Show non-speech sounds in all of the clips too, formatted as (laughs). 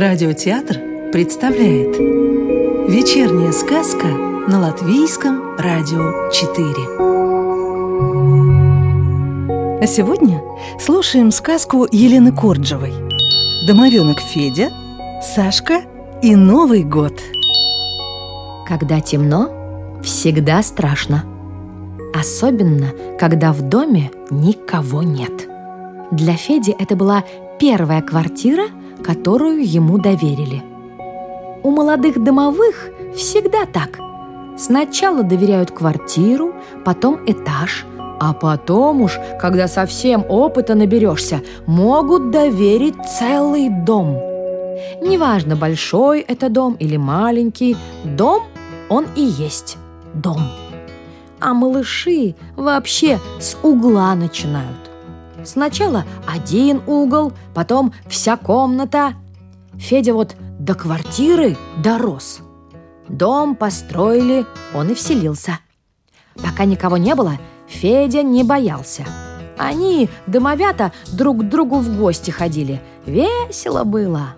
Радиотеатр представляет Вечерняя сказка на Латвийском радио 4 А сегодня слушаем сказку Елены Корджевой. Домовенок Федя, Сашка и Новый год. Когда темно, всегда страшно. Особенно, когда в доме никого нет. Для Феди это была первая квартира – которую ему доверили. У молодых домовых всегда так. Сначала доверяют квартиру, потом этаж, а потом уж, когда совсем опыта наберешься, могут доверить целый дом. Неважно, большой это дом или маленький, дом он и есть дом. А малыши вообще с угла начинают. Сначала один угол, потом вся комната. Федя вот до квартиры дорос. Дом построили, он и вселился. Пока никого не было, Федя не боялся. Они, домовята, друг к другу в гости ходили. Весело было.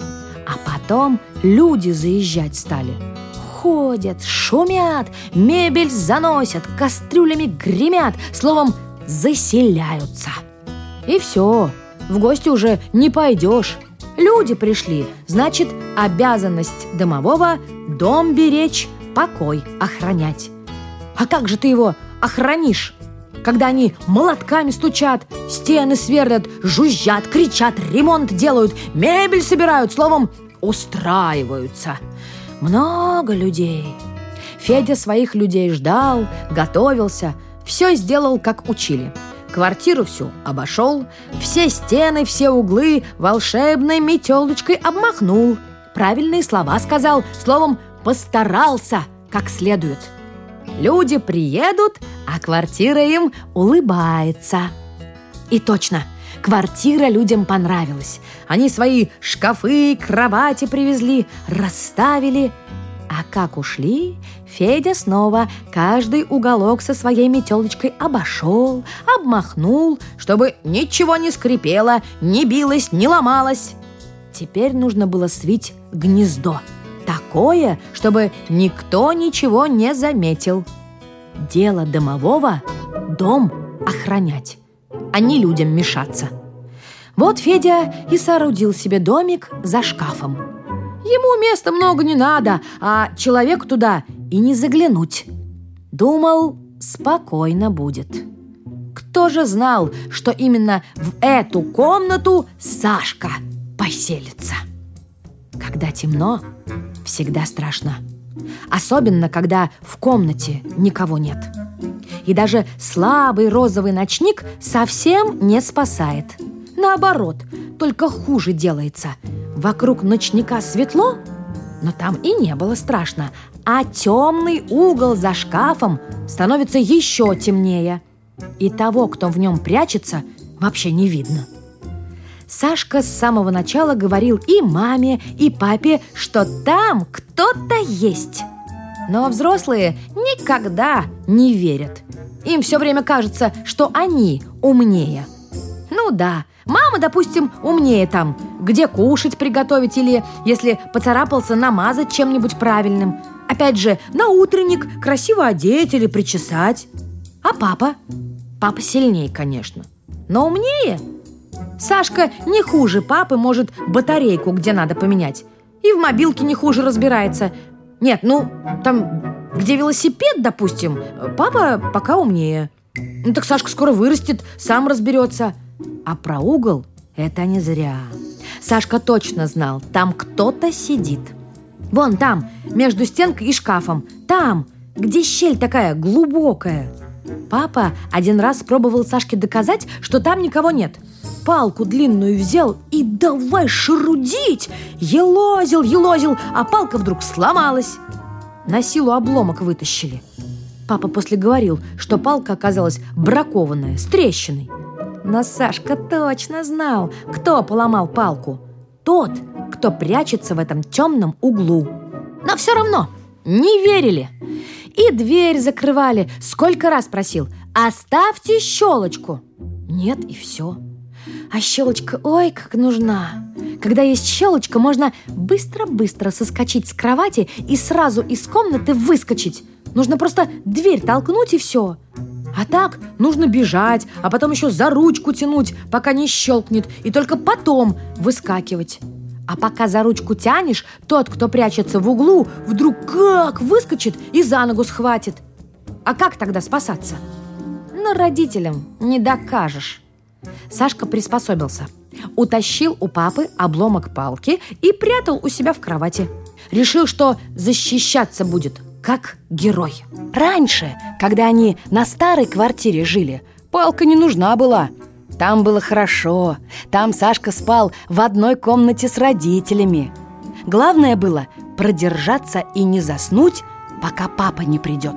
А потом люди заезжать стали. Ходят, шумят, мебель заносят, кастрюлями гремят, словом, заселяются. И все, в гости уже не пойдешь. Люди пришли, значит, обязанность домового – дом беречь, покой охранять. А как же ты его охранишь? Когда они молотками стучат, стены сверлят, жужжат, кричат, ремонт делают, мебель собирают, словом, устраиваются. Много людей. Федя своих людей ждал, готовился, все сделал, как учили – Квартиру всю обошел, все стены, все углы волшебной метелочкой обмахнул. Правильные слова сказал, словом, постарался как следует. Люди приедут, а квартира им улыбается. И точно, квартира людям понравилась. Они свои шкафы, кровати привезли, расставили. А как ушли, Федя снова каждый уголок со своей метелочкой обошел, обмахнул, чтобы ничего не скрипело, не билось, не ломалось. Теперь нужно было свить гнездо. Такое, чтобы никто ничего не заметил. Дело домового – дом охранять, а не людям мешаться. Вот Федя и соорудил себе домик за шкафом. Ему места много не надо, а человек туда и не заглянуть. Думал, спокойно будет. Кто же знал, что именно в эту комнату Сашка поселится? Когда темно, всегда страшно. Особенно, когда в комнате никого нет. И даже слабый розовый ночник совсем не спасает. Наоборот, только хуже делается. Вокруг ночника светло, но там и не было страшно, а темный угол за шкафом становится еще темнее. И того, кто в нем прячется, вообще не видно. Сашка с самого начала говорил и маме, и папе, что там кто-то есть. Но взрослые никогда не верят. Им все время кажется, что они умнее. Ну да, мама, допустим, умнее там, где кушать приготовить или, если поцарапался, намазать чем-нибудь правильным – Опять же, на утренник красиво одеть или причесать. А папа? Папа сильнее, конечно, но умнее. Сашка не хуже папы может батарейку где надо поменять. И в мобилке не хуже разбирается. Нет, ну, там, где велосипед, допустим, папа пока умнее. Ну так Сашка скоро вырастет, сам разберется. А про угол это не зря. Сашка точно знал, там кто-то сидит – Вон там, между стенкой и шкафом. Там, где щель такая глубокая. Папа один раз пробовал Сашке доказать, что там никого нет. Палку длинную взял и давай шарудить. Елозил, елозил, а палка вдруг сломалась. На силу обломок вытащили. Папа после говорил, что палка оказалась бракованная, с трещиной. Но Сашка точно знал, кто поломал палку. Тот, кто прячется в этом темном углу. Но все равно не верили. И дверь закрывали. Сколько раз просил, оставьте щелочку. Нет, и все. А щелочка, ой, как нужна. Когда есть щелочка, можно быстро-быстро соскочить с кровати и сразу из комнаты выскочить. Нужно просто дверь толкнуть и все. А так нужно бежать, а потом еще за ручку тянуть, пока не щелкнет, и только потом выскакивать. А пока за ручку тянешь, тот, кто прячется в углу, вдруг как выскочит и за ногу схватит. А как тогда спасаться? Ну, родителям не докажешь. Сашка приспособился. Утащил у папы обломок палки и прятал у себя в кровати. Решил, что защищаться будет, как герой. Раньше, когда они на старой квартире жили, палка не нужна была. Там было хорошо. Там Сашка спал в одной комнате с родителями. Главное было продержаться и не заснуть, пока папа не придет.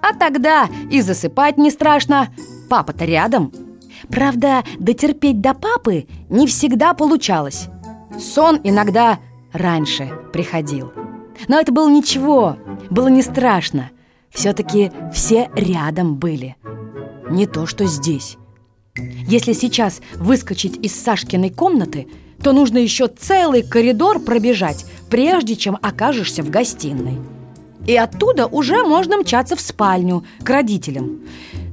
А тогда и засыпать не страшно. Папа-то рядом. Правда, дотерпеть до папы не всегда получалось. Сон иногда раньше приходил. Но это было ничего, было не страшно. Все-таки все рядом были. Не то, что здесь. Если сейчас выскочить из Сашкиной комнаты, то нужно еще целый коридор пробежать, прежде чем окажешься в гостиной. И оттуда уже можно мчаться в спальню к родителям.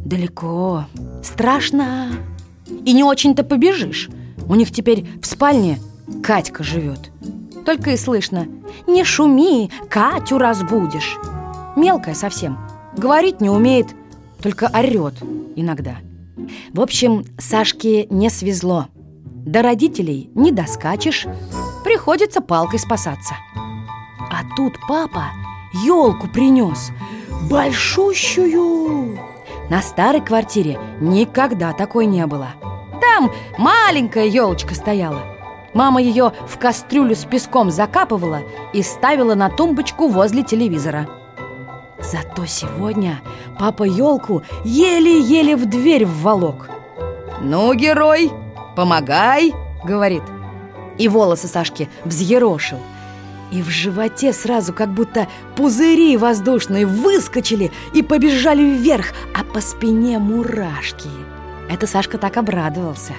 Далеко, страшно. И не очень-то побежишь. У них теперь в спальне Катька живет. Только и слышно «Не шуми, Катю разбудишь». Мелкая совсем, говорить не умеет, только орет иногда. В общем, Сашке не свезло. До родителей не доскачешь, приходится палкой спасаться. А тут папа елку принес, большущую. На старой квартире никогда такой не было. Там маленькая елочка стояла. Мама ее в кастрюлю с песком закапывала и ставила на тумбочку возле телевизора. Зато сегодня папа елку еле-еле в дверь вволок. «Ну, герой, помогай!» — говорит. И волосы Сашки взъерошил. И в животе сразу как будто пузыри воздушные выскочили и побежали вверх, а по спине мурашки. Это Сашка так обрадовался.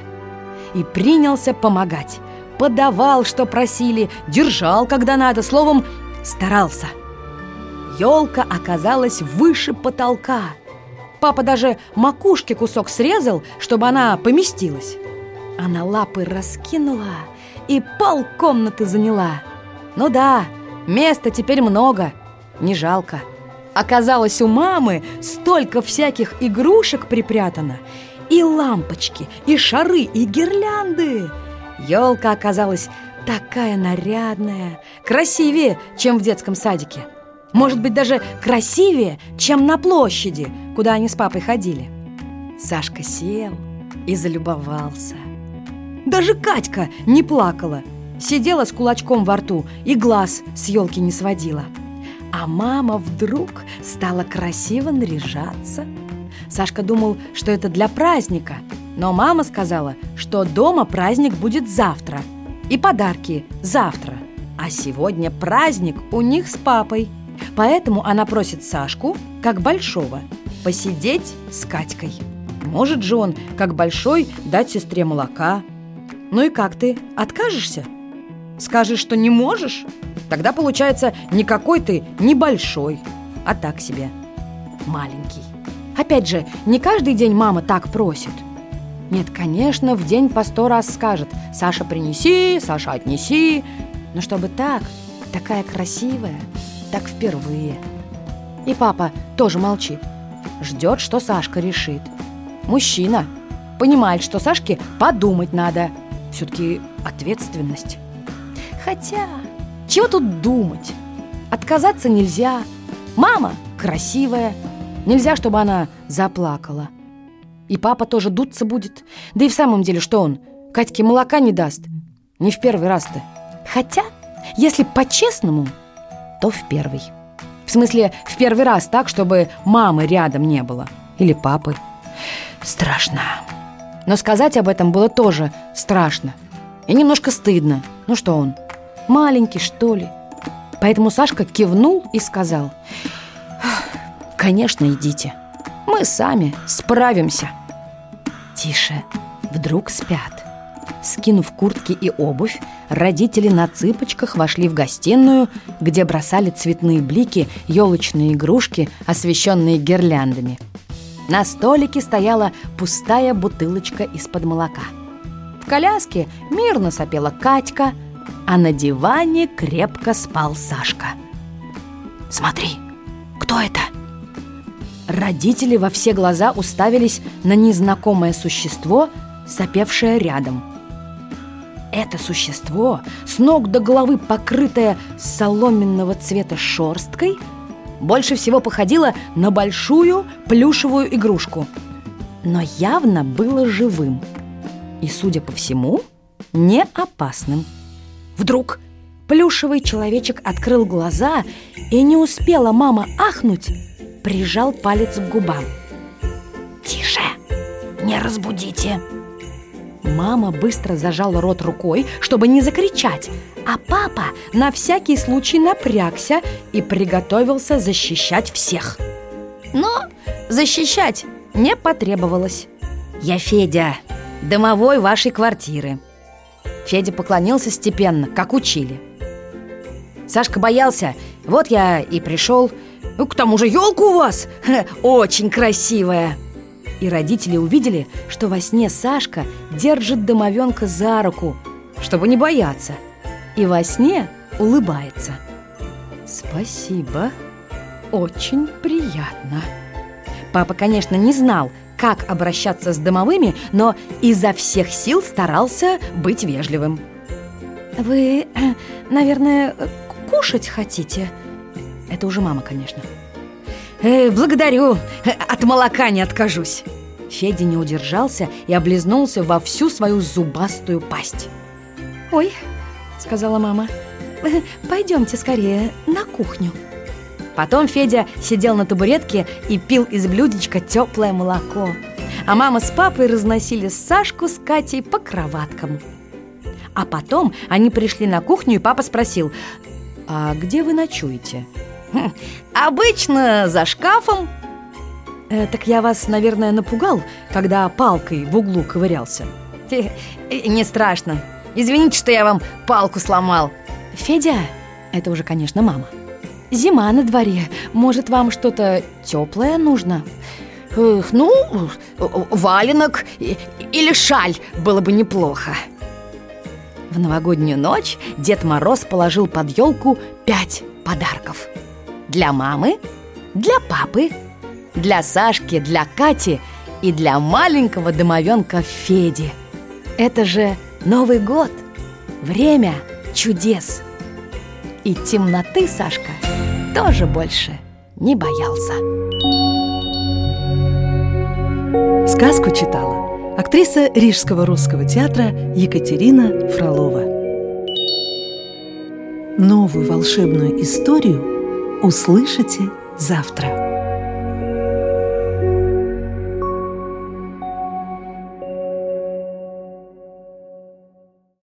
И принялся помогать. Подавал, что просили, держал, когда надо, словом, старался. Елка оказалась выше потолка. Папа даже макушке кусок срезал, чтобы она поместилась. Она лапы раскинула и пол комнаты заняла. Ну да, места теперь много, не жалко. Оказалось, у мамы столько всяких игрушек припрятано. И лампочки, и шары, и гирлянды. Елка оказалась такая нарядная, красивее, чем в детском садике. Может быть, даже красивее, чем на площади, куда они с папой ходили. Сашка сел и залюбовался. Даже Катька не плакала – Сидела с кулачком во рту и глаз с елки не сводила. А мама вдруг стала красиво наряжаться. Сашка думал, что это для праздника, но мама сказала, что дома праздник будет завтра. И подарки завтра. А сегодня праздник у них с папой. Поэтому она просит Сашку, как большого, посидеть с Катькой. Может же он, как большой, дать сестре молока. Ну и как ты, откажешься? Скажешь, что не можешь? Тогда получается никакой ты небольшой, а так себе маленький. Опять же, не каждый день мама так просит. Нет, конечно, в день по сто раз скажет «Саша, принеси, Саша, отнеси». Но чтобы так, такая красивая, так впервые. И папа тоже молчит. Ждет, что Сашка решит. Мужчина. Понимает, что Сашке подумать надо. Все-таки ответственность. Хотя, чего тут думать? Отказаться нельзя. Мама красивая. Нельзя, чтобы она заплакала. И папа тоже дуться будет. Да и в самом деле, что он? Катьке молока не даст. Не в первый раз-то. Хотя, если по-честному, то в первый. В смысле, в первый раз так, чтобы мамы рядом не было. Или папы. Страшно. Но сказать об этом было тоже страшно. И немножко стыдно. Ну что он? Маленький, что ли? Поэтому Сашка кивнул и сказал Конечно, идите Мы сами справимся Тише, вдруг спят. Скинув куртки и обувь, родители на цыпочках вошли в гостиную, где бросали цветные блики, елочные игрушки, освещенные гирляндами. На столике стояла пустая бутылочка из-под молока. В коляске мирно сопела Катька, а на диване крепко спал Сашка. «Смотри, кто это?» Родители во все глаза уставились на незнакомое существо, сопевшее рядом. Это существо, с ног до головы покрытое соломенного цвета шерсткой, больше всего походило на большую плюшевую игрушку, но явно было живым и, судя по всему, не опасным. Вдруг плюшевый человечек открыл глаза, и не успела мама ахнуть, прижал палец к губам. «Тише! Не разбудите!» Мама быстро зажала рот рукой, чтобы не закричать, а папа на всякий случай напрягся и приготовился защищать всех. Но защищать не потребовалось. «Я Федя, домовой вашей квартиры». Федя поклонился степенно, как учили. Сашка боялся, вот я и пришел – к тому же елка у вас (laughs) очень красивая И родители увидели, что во сне Сашка держит домовенка за руку, чтобы не бояться И во сне улыбается Спасибо, очень приятно Папа, конечно, не знал, как обращаться с домовыми, но изо всех сил старался быть вежливым Вы, наверное, кушать хотите? Это уже мама, конечно. Э, благодарю, от молока не откажусь. Федя не удержался и облизнулся во всю свою зубастую пасть. «Ой», — сказала мама, «э, — «пойдемте скорее на кухню». Потом Федя сидел на табуретке и пил из блюдечка теплое молоко. А мама с папой разносили Сашку с Катей по кроваткам. А потом они пришли на кухню, и папа спросил, «А где вы ночуете?» Обычно за шкафом. Э, Так я вас, наверное, напугал, когда палкой в углу ковырялся. Э, Не страшно. Извините, что я вам палку сломал. Федя, это уже, конечно, мама. Зима на дворе, может, вам что-то теплое нужно? Эх, ну, валенок или шаль было бы неплохо. В новогоднюю ночь Дед Мороз положил под елку пять подарков – для мамы, для папы, для Сашки, для Кати и для маленького домовенка Феди. Это же Новый год, время чудес. И темноты Сашка тоже больше не боялся. Сказку читала актриса Рижского русского театра Екатерина Фролова. Новую волшебную историю услышите завтра.